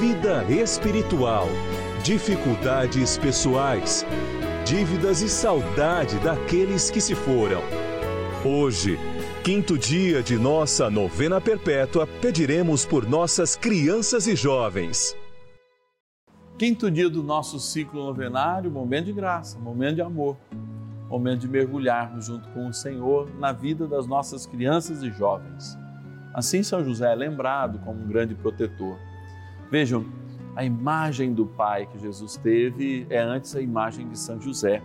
vida espiritual, dificuldades pessoais, dívidas e saudade daqueles que se foram. Hoje, quinto dia de nossa novena perpétua, pediremos por nossas crianças e jovens. Quinto dia do nosso ciclo novenário, momento de graça, momento de amor, momento de mergulharmos junto com o Senhor na vida das nossas crianças e jovens. Assim, São José é lembrado como um grande protetor Vejam, a imagem do Pai que Jesus teve é antes a imagem de São José.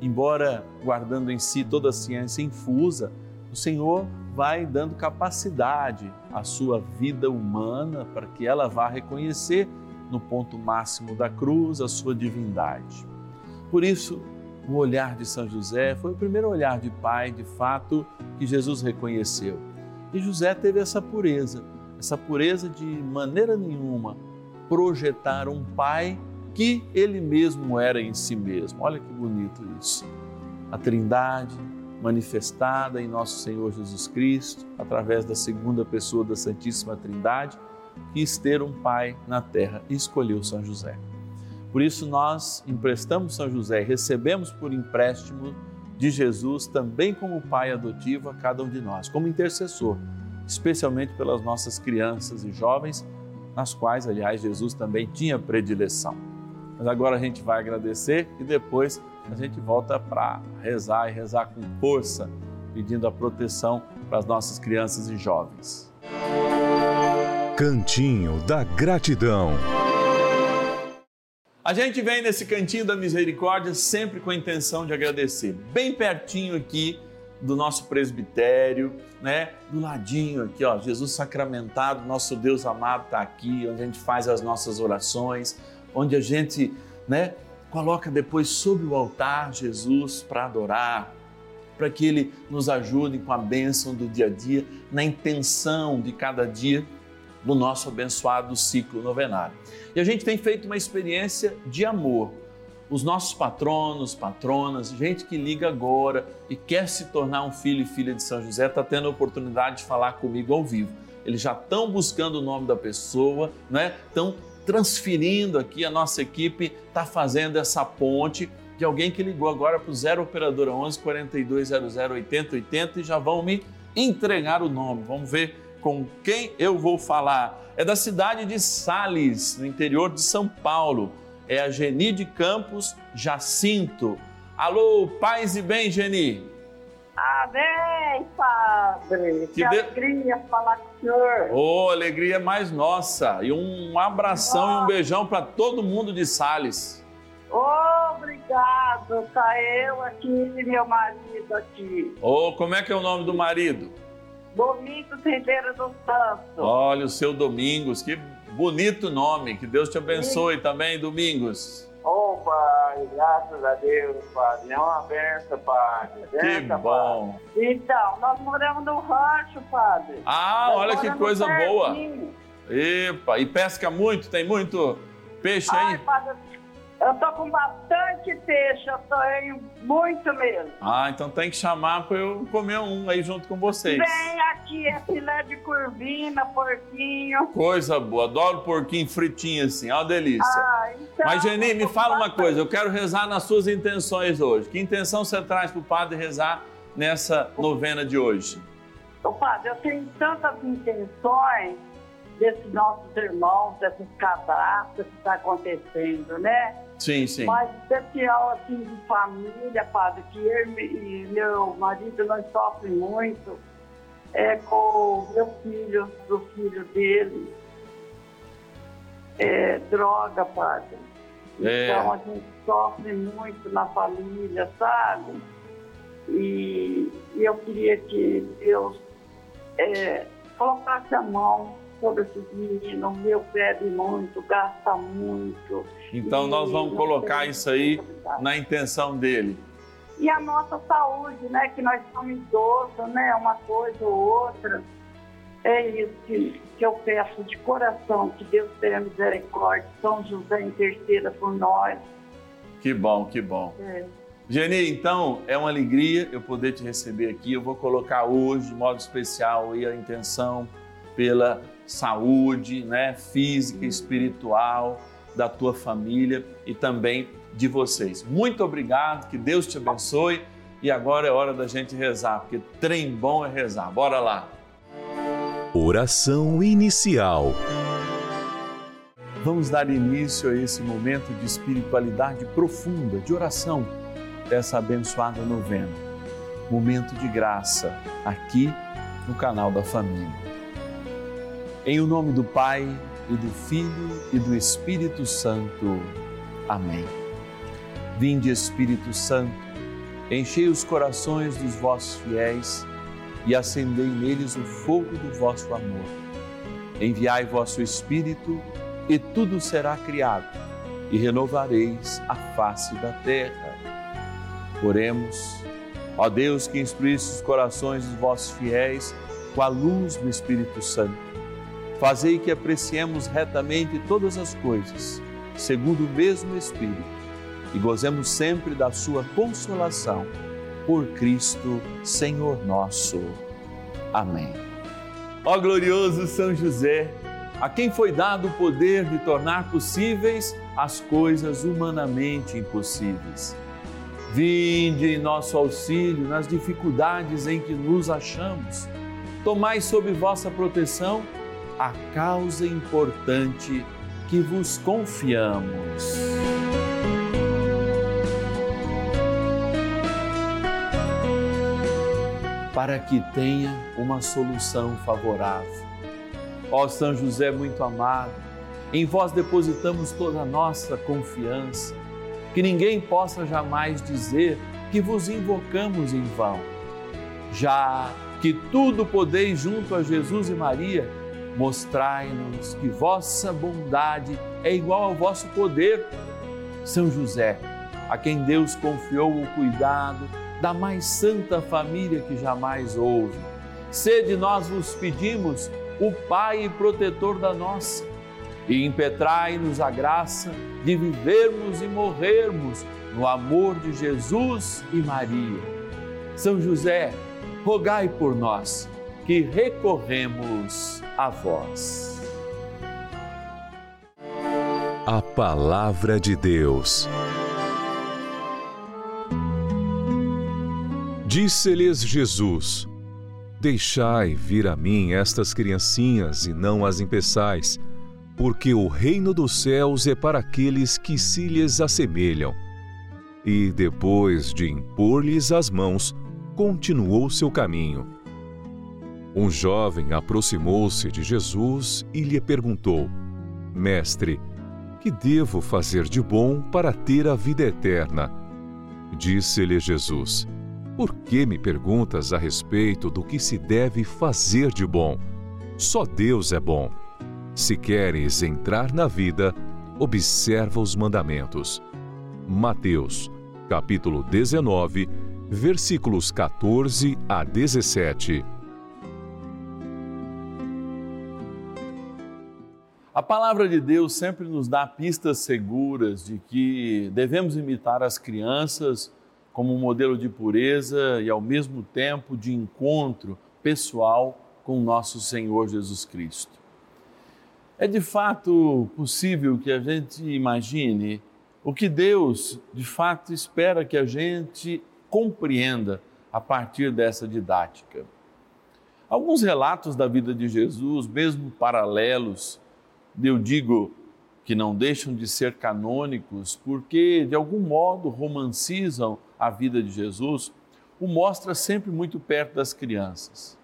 Embora guardando em si toda a ciência infusa, o Senhor vai dando capacidade à sua vida humana para que ela vá reconhecer no ponto máximo da cruz a sua divindade. Por isso, o olhar de São José foi o primeiro olhar de pai, de fato, que Jesus reconheceu. E José teve essa pureza essa pureza de maneira nenhuma projetar um pai que ele mesmo era em si mesmo. Olha que bonito isso. A Trindade manifestada em nosso Senhor Jesus Cristo, através da segunda pessoa da Santíssima Trindade, quis ter um pai na terra e escolheu São José. Por isso nós emprestamos São José recebemos por empréstimo de Jesus também como pai adotivo a cada um de nós, como intercessor especialmente pelas nossas crianças e jovens, nas quais, aliás, Jesus também tinha predileção. Mas agora a gente vai agradecer e depois a gente volta para rezar e rezar com força, pedindo a proteção para as nossas crianças e jovens. Cantinho da Gratidão. A gente vem nesse cantinho da misericórdia sempre com a intenção de agradecer. Bem pertinho aqui do nosso presbitério, né? Do ladinho aqui, ó, Jesus sacramentado, nosso Deus amado está aqui, onde a gente faz as nossas orações, onde a gente, né, coloca depois sobre o altar Jesus para adorar, para que ele nos ajude com a bênção do dia a dia, na intenção de cada dia do nosso abençoado ciclo novenário. E a gente tem feito uma experiência de amor os nossos patronos, patronas, gente que liga agora e quer se tornar um filho e filha de São José, está tendo a oportunidade de falar comigo ao vivo. Eles já estão buscando o nome da pessoa, né? estão transferindo aqui, a nossa equipe está fazendo essa ponte de alguém que ligou agora para o 0 Operadora 11 4200 8080 e já vão me entregar o nome. Vamos ver com quem eu vou falar. É da cidade de Sales, no interior de São Paulo é a Geni de Campos Jacinto. Alô, paz e bem, Geni. Amém, Padre. Que, que de... alegria falar com o senhor. Oh, alegria mais nossa. E um abração e um beijão para todo mundo de Sales. Obrigado, tá eu aqui e meu marido aqui. Oh, como é que é o nome do marido? Domingos Ribeiro do Santo. Olha, o seu Domingos, que Bonito nome, que Deus te abençoe Sim. também, Domingos. Oh, Pai, graças a Deus, Padre. É uma benção, Padre. Benção, que bom. Padre. Então, nós moramos no rancho, Padre. Ah, nós olha que coisa boa. Epa, e pesca muito? Tem muito peixe Ai, aí? Padre, Eu tô com bastante peixe, eu tenho muito mesmo. Ah, então tem que chamar para eu comer um aí junto com vocês. Vem aqui, é filé de curvina, porquinho. Coisa boa, adoro porquinho fritinho assim, ó, delícia. Ah, então, Mas, Geni, me fala uma bastante. coisa, eu quero rezar nas suas intenções hoje. Que intenção você traz para o padre rezar nessa novena de hoje? Ô, padre, eu tenho tantas intenções desses nossos irmãos, dessas catástrofes que está acontecendo, né? Sim, sim. Mas especial assim de família, padre, que eu e meu marido nós sofremos muito é com o meu filho, do filho dele. É, droga, padre. É. Então a gente sofre muito na família, sabe? E, e eu queria que Deus é, colocasse a mão sobre esses meninos. Meu bebe muito, gasta muito. Então nós vamos colocar isso aí na intenção dele. E a nossa saúde, né? Que nós somos idosos, né? Uma coisa ou outra. É isso que, que eu peço de coração, que Deus tenha misericórdia. São José interceda por nós. Que bom, que bom. É. Geni, então é uma alegria eu poder te receber aqui. Eu vou colocar hoje, de modo especial, a intenção pela saúde, né, física, espiritual da tua família e também de vocês. Muito obrigado, que Deus te abençoe. E agora é hora da gente rezar, porque trem bom é rezar. Bora lá. Oração inicial. Vamos dar início a esse momento de espiritualidade profunda, de oração dessa abençoada novena. Momento de graça, aqui no canal da família. Em o nome do Pai e do Filho e do Espírito Santo. Amém. Vinde, Espírito Santo, enchei os corações dos vossos fiéis e acendei neles o fogo do vosso amor. Enviai vosso Espírito e tudo será criado, e renovareis a face da terra. Oremos, ó Deus que instruísse os corações dos vossos fiéis com a luz do Espírito Santo. Fazei que apreciemos retamente todas as coisas, segundo o mesmo Espírito, e gozemos sempre da sua consolação. Por Cristo, Senhor nosso. Amém. Ó glorioso São José, a quem foi dado o poder de tornar possíveis as coisas humanamente impossíveis. Vinde em nosso auxílio nas dificuldades em que nos achamos. Tomai sob vossa proteção a causa importante que vos confiamos. Para que tenha uma solução favorável. Ó São José muito amado, em vós depositamos toda a nossa confiança, que ninguém possa jamais dizer que vos invocamos em vão. Já que tudo podeis junto a Jesus e Maria, mostrai-nos que vossa bondade é igual ao vosso poder. São José, a quem Deus confiou o cuidado da mais santa família que jamais houve. Sede nós vos pedimos, o Pai protetor da nossa, e impetrai-nos a graça de vivermos e morrermos no amor de Jesus e Maria. São José, rogai por nós que recorremos a vós. A Palavra de Deus. Disse-lhes Jesus: Deixai vir a mim estas criancinhas e não as impeçais, porque o reino dos céus é para aqueles que se lhes assemelham. E depois de impor-lhes as mãos, continuou seu caminho. Um jovem aproximou-se de Jesus e lhe perguntou: Mestre, que devo fazer de bom para ter a vida eterna? Disse-lhe Jesus: Por que me perguntas a respeito do que se deve fazer de bom? Só Deus é bom. Se queres entrar na vida, observa os mandamentos. Mateus, capítulo 19, versículos 14 a 17. A palavra de Deus sempre nos dá pistas seguras de que devemos imitar as crianças como um modelo de pureza e, ao mesmo tempo, de encontro pessoal com nosso Senhor Jesus Cristo. É de fato possível que a gente imagine o que Deus de fato espera que a gente compreenda a partir dessa didática. Alguns relatos da vida de Jesus, mesmo paralelos, eu digo que não deixam de ser canônicos, porque de algum modo romancizam a vida de Jesus, o mostra sempre muito perto das crianças.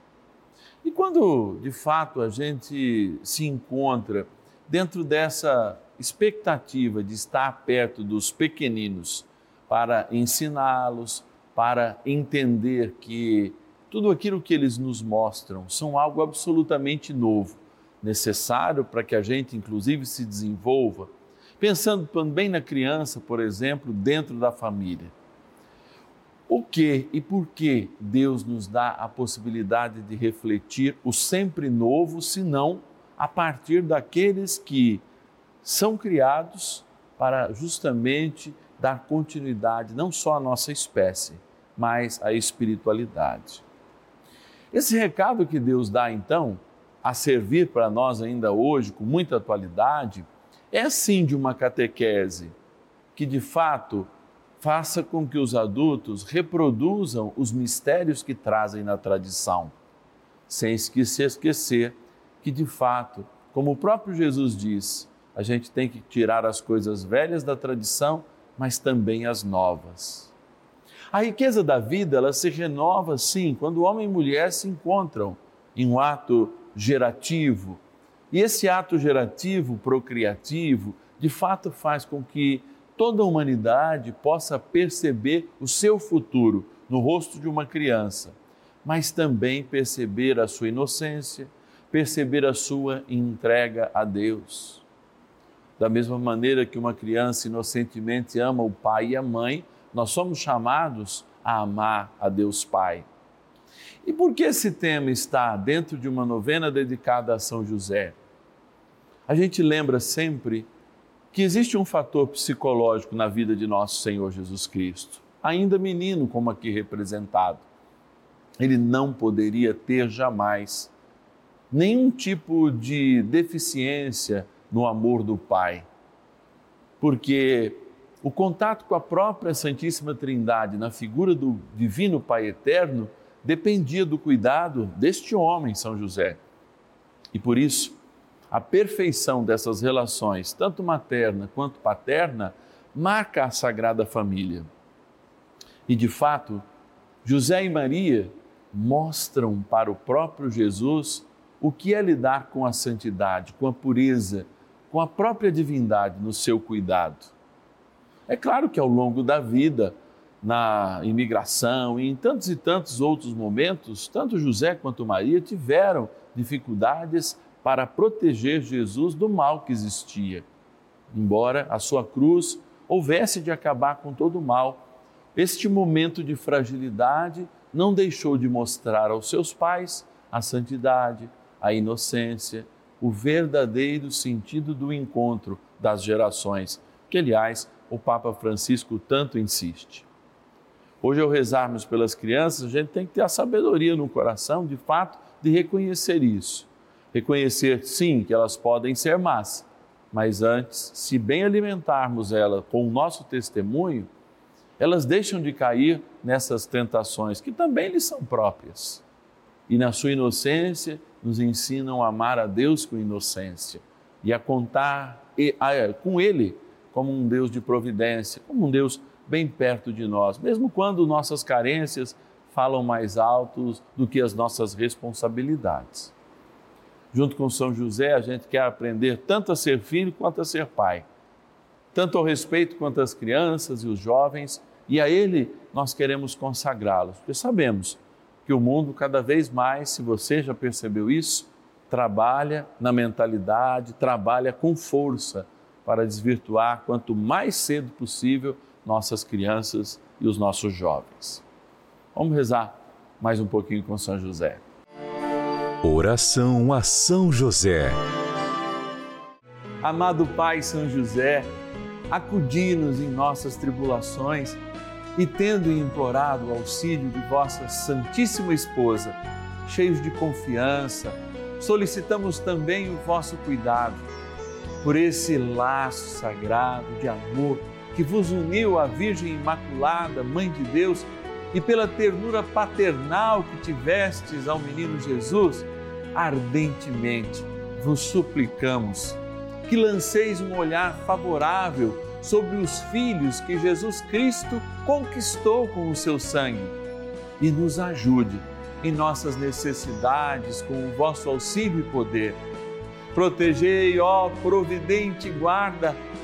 E quando de fato a gente se encontra dentro dessa expectativa de estar perto dos pequeninos para ensiná-los, para entender que tudo aquilo que eles nos mostram são algo absolutamente novo, necessário para que a gente, inclusive, se desenvolva. Pensando também na criança, por exemplo, dentro da família. O que e por que Deus nos dá a possibilidade de refletir o sempre novo, se não a partir daqueles que são criados para justamente dar continuidade não só à nossa espécie, mas à espiritualidade. Esse recado que Deus dá então, a servir para nós ainda hoje, com muita atualidade, é sim de uma catequese que de fato faça com que os adultos reproduzam os mistérios que trazem na tradição, sem se esquecer que de fato, como o próprio Jesus diz, a gente tem que tirar as coisas velhas da tradição, mas também as novas. A riqueza da vida, ela se renova sim, quando homem e mulher se encontram em um ato gerativo. E esse ato gerativo, procriativo, de fato faz com que toda a humanidade possa perceber o seu futuro no rosto de uma criança, mas também perceber a sua inocência, perceber a sua entrega a Deus da mesma maneira que uma criança inocentemente ama o pai e a mãe, nós somos chamados a amar a Deus Pai. E por que esse tema está dentro de uma novena dedicada a São José? A gente lembra sempre que existe um fator psicológico na vida de nosso Senhor Jesus Cristo, ainda menino, como aqui representado. Ele não poderia ter jamais nenhum tipo de deficiência no amor do Pai. Porque o contato com a própria Santíssima Trindade na figura do Divino Pai Eterno dependia do cuidado deste homem, São José. E por isso, a perfeição dessas relações, tanto materna quanto paterna, marca a Sagrada Família. E de fato, José e Maria mostram para o próprio Jesus o que é lidar com a santidade, com a pureza, com a própria divindade no seu cuidado. É claro que ao longo da vida, na imigração e em tantos e tantos outros momentos, tanto José quanto Maria tiveram dificuldades para proteger Jesus do mal que existia. Embora a sua cruz houvesse de acabar com todo o mal, este momento de fragilidade não deixou de mostrar aos seus pais a santidade, a inocência o verdadeiro sentido do encontro das gerações, que, aliás, o Papa Francisco tanto insiste. Hoje, ao rezarmos pelas crianças, a gente tem que ter a sabedoria no coração, de fato, de reconhecer isso. Reconhecer, sim, que elas podem ser más, mas antes, se bem alimentarmos elas com o nosso testemunho, elas deixam de cair nessas tentações que também lhes são próprias. E na sua inocência, nos ensinam a amar a Deus com inocência e a contar com Ele como um Deus de providência, como um Deus bem perto de nós, mesmo quando nossas carências falam mais altos do que as nossas responsabilidades. Junto com São José, a gente quer aprender tanto a ser filho quanto a ser pai, tanto ao respeito quanto às crianças e os jovens, e a Ele nós queremos consagrá-los, porque sabemos que o mundo cada vez mais, se você já percebeu isso, trabalha na mentalidade, trabalha com força para desvirtuar quanto mais cedo possível nossas crianças e os nossos jovens. Vamos rezar mais um pouquinho com São José. Oração a São José. Amado Pai São José, acudi-nos em nossas tribulações e, tendo implorado o auxílio de vossa Santíssima Esposa, cheios de confiança, solicitamos também o vosso cuidado por esse laço sagrado de amor que vos uniu à Virgem Imaculada, Mãe de Deus, e pela ternura paternal que tivestes ao menino Jesus, ardentemente vos suplicamos que lanceis um olhar favorável sobre os filhos que Jesus Cristo conquistou com o seu sangue e nos ajude em nossas necessidades com o vosso auxílio e poder. Protegei, ó providente guarda,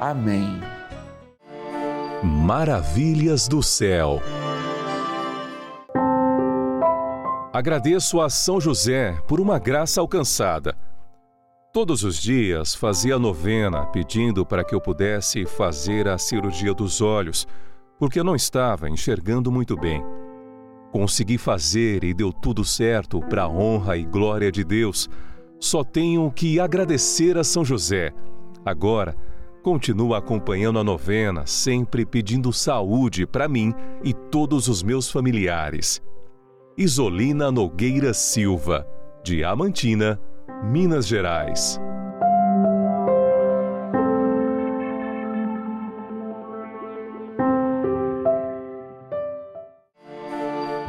Amém. Maravilhas do céu. Agradeço a São José por uma graça alcançada. Todos os dias fazia novena pedindo para que eu pudesse fazer a cirurgia dos olhos, porque eu não estava enxergando muito bem. Consegui fazer e deu tudo certo para a honra e glória de Deus. Só tenho que agradecer a São José. Agora, continuo acompanhando a novena, sempre pedindo saúde para mim e todos os meus familiares. Isolina Nogueira Silva, de Amantina, Minas Gerais.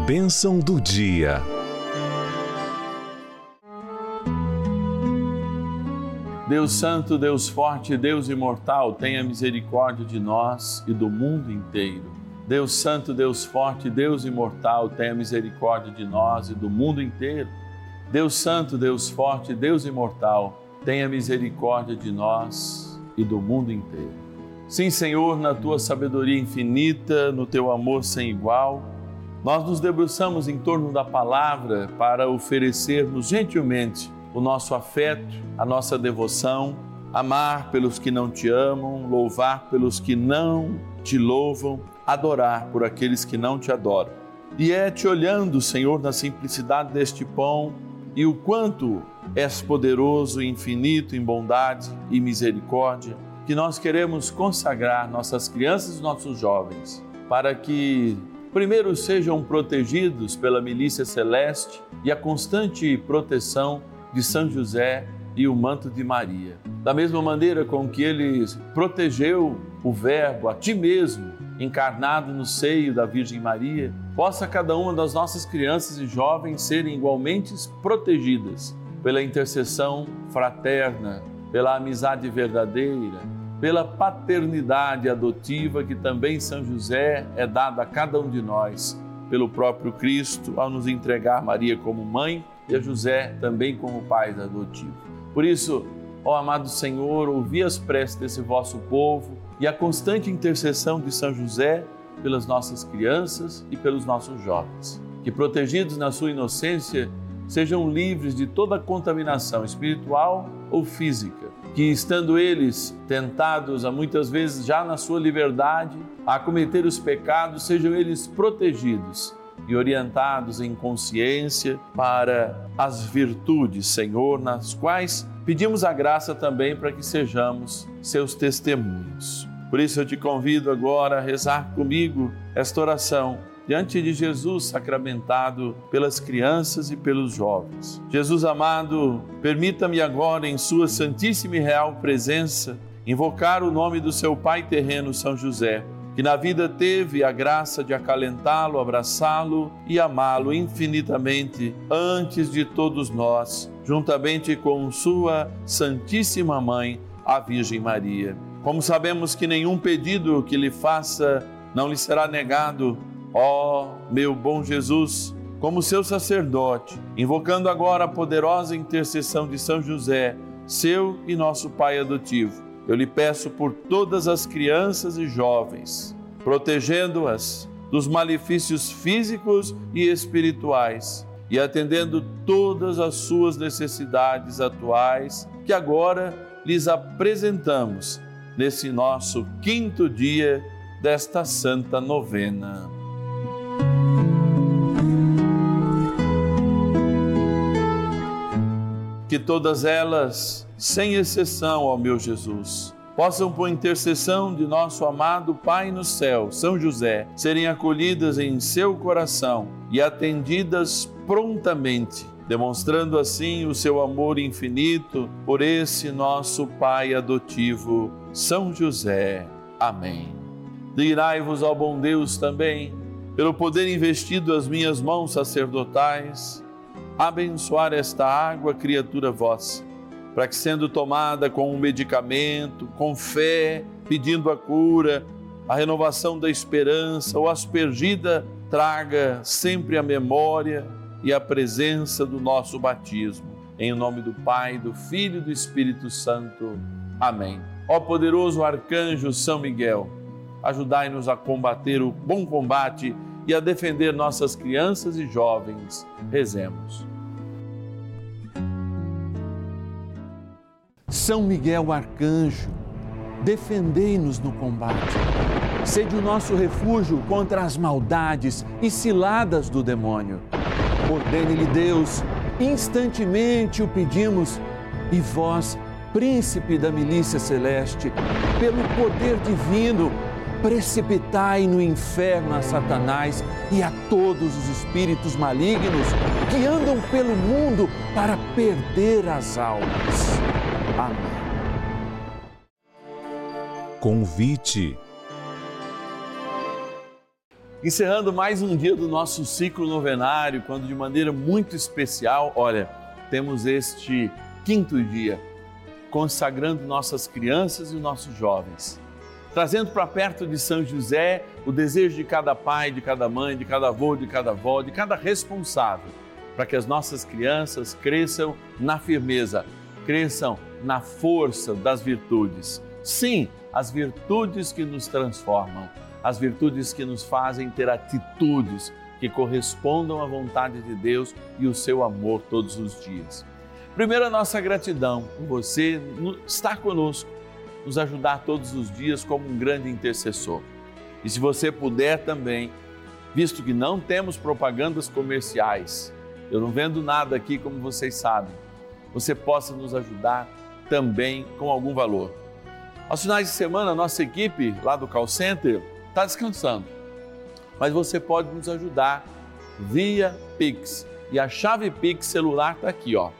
Bênção do dia. Deus Santo, Deus Forte, Deus Imortal, tenha misericórdia de nós e do mundo inteiro. Deus Santo, Deus Forte, Deus Imortal, tenha misericórdia de nós e do mundo inteiro. Deus Santo, Deus Forte, Deus Imortal, tenha misericórdia de nós e do mundo inteiro. Sim, Senhor, na tua sabedoria infinita, no teu amor sem igual, nós nos debruçamos em torno da palavra para oferecermos gentilmente o nosso afeto, a nossa devoção, amar pelos que não te amam, louvar pelos que não te louvam, adorar por aqueles que não te adoram. E é te olhando, Senhor, na simplicidade deste pão e o quanto és poderoso e infinito em bondade e misericórdia, que nós queremos consagrar nossas crianças e nossos jovens para que primeiro sejam protegidos pela milícia celeste e a constante proteção de São José e o manto de Maria. Da mesma maneira com que ele protegeu o Verbo a ti mesmo, encarnado no seio da Virgem Maria, possa cada uma das nossas crianças e jovens serem igualmente protegidas pela intercessão fraterna, pela amizade verdadeira pela paternidade adotiva que também São José é dada a cada um de nós, pelo próprio Cristo, ao nos entregar Maria como mãe e a José também como pai adotivo. Por isso, ó amado Senhor, ouvi as preces desse vosso povo e a constante intercessão de São José pelas nossas crianças e pelos nossos jovens, que protegidos na sua inocência sejam livres de toda contaminação espiritual ou física que estando eles tentados a muitas vezes já na sua liberdade a cometer os pecados, sejam eles protegidos e orientados em consciência para as virtudes, Senhor, nas quais pedimos a graça também para que sejamos seus testemunhos. Por isso eu te convido agora a rezar comigo esta oração diante de Jesus sacramentado pelas crianças e pelos jovens. Jesus amado, permita-me agora, em Sua Santíssima e Real Presença, invocar o nome do seu pai terreno, São José, que na vida teve a graça de acalentá-lo, abraçá-lo e amá-lo infinitamente antes de todos nós, juntamente com sua Santíssima Mãe, a Virgem Maria. Como sabemos que nenhum pedido que lhe faça não lhe será negado, ó meu bom Jesus, como seu sacerdote, invocando agora a poderosa intercessão de São José, seu e nosso Pai adotivo eu lhe peço por todas as crianças e jovens, protegendo-as dos malefícios físicos e espirituais e atendendo todas as suas necessidades atuais que agora lhes apresentamos nesse nosso quinto dia desta santa novena. Que todas elas sem exceção, ó meu Jesus, possam, por intercessão de nosso amado Pai no céu, São José, serem acolhidas em seu coração e atendidas prontamente, demonstrando assim o seu amor infinito por esse nosso Pai adotivo, São José. Amém. Dirai-vos ao bom Deus também, pelo poder investido às minhas mãos sacerdotais, abençoar esta água, criatura vossa para que, sendo tomada com um medicamento, com fé, pedindo a cura, a renovação da esperança ou aspergida, traga sempre a memória e a presença do nosso batismo. Em nome do Pai, do Filho e do Espírito Santo. Amém. Ó poderoso arcanjo São Miguel, ajudai-nos a combater o bom combate e a defender nossas crianças e jovens. Rezemos. São Miguel Arcanjo, defendei-nos no combate. Sede o nosso refúgio contra as maldades e ciladas do demônio. Ordene-lhe Deus, instantemente o pedimos, e vós, príncipe da milícia celeste, pelo poder divino, precipitai no inferno a Satanás e a todos os espíritos malignos que andam pelo mundo para perder as almas. Amém. Convite. Encerrando mais um dia do nosso ciclo novenário, quando de maneira muito especial, olha, temos este quinto dia consagrando nossas crianças e nossos jovens, trazendo para perto de São José o desejo de cada pai, de cada mãe, de cada avô, de cada avó, de cada responsável, para que as nossas crianças cresçam na firmeza, cresçam na força das virtudes. Sim, as virtudes que nos transformam, as virtudes que nos fazem ter atitudes que correspondam à vontade de Deus e o seu amor todos os dias. Primeiro, a nossa gratidão por você estar conosco, nos ajudar todos os dias como um grande intercessor. E se você puder também, visto que não temos propagandas comerciais, eu não vendo nada aqui, como vocês sabem, você possa nos ajudar também com algum valor. Aos finais de semana, nossa equipe lá do Call Center está descansando, mas você pode nos ajudar via Pix. E a chave Pix celular está aqui, ó,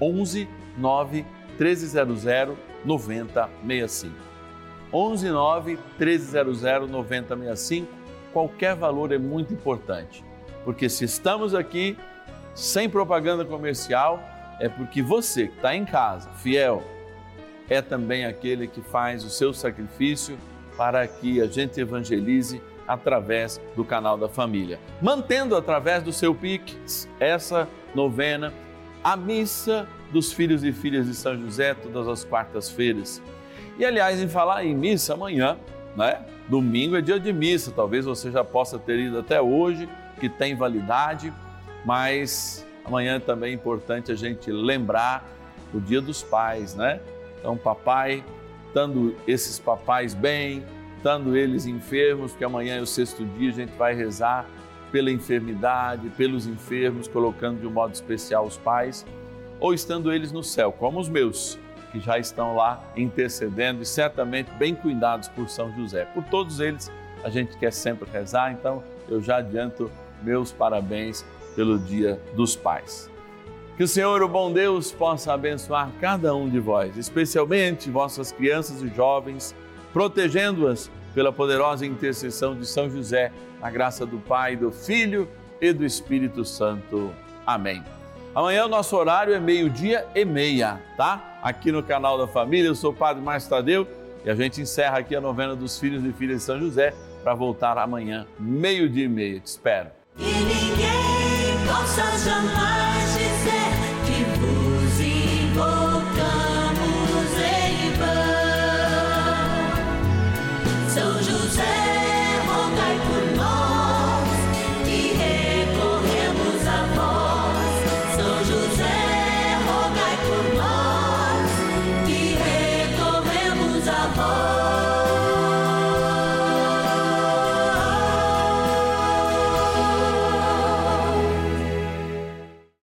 11 9 1300 9065. 11 9 1300 9065. Qualquer valor é muito importante, porque se estamos aqui sem propaganda comercial, é porque você que está em casa, fiel, é também aquele que faz o seu sacrifício para que a gente evangelize através do canal da família. Mantendo através do seu Pix essa novena, a missa dos filhos e filhas de São José, todas as quartas-feiras. E aliás, em falar em missa, amanhã, né? Domingo é dia de missa, talvez você já possa ter ido até hoje, que tem validade, mas Amanhã também é importante a gente lembrar o Dia dos Pais, né? Então, papai, estando esses papais bem, estando eles enfermos, porque amanhã é o sexto dia, a gente vai rezar pela enfermidade, pelos enfermos, colocando de um modo especial os pais, ou estando eles no céu, como os meus, que já estão lá intercedendo e certamente bem cuidados por São José. Por todos eles, a gente quer sempre rezar, então eu já adianto meus parabéns pelo Dia dos Pais. Que o Senhor, o bom Deus, possa abençoar cada um de vós, especialmente vossas crianças e jovens, protegendo-as pela poderosa intercessão de São José, a graça do Pai, do Filho e do Espírito Santo. Amém. Amanhã o nosso horário é meio-dia e meia, tá? Aqui no canal da Família, eu sou o Padre Márcio Tadeu e a gente encerra aqui a novena dos filhos e filhas de São José para voltar amanhã, meio-dia e meia. Te espero. E ninguém possa jamais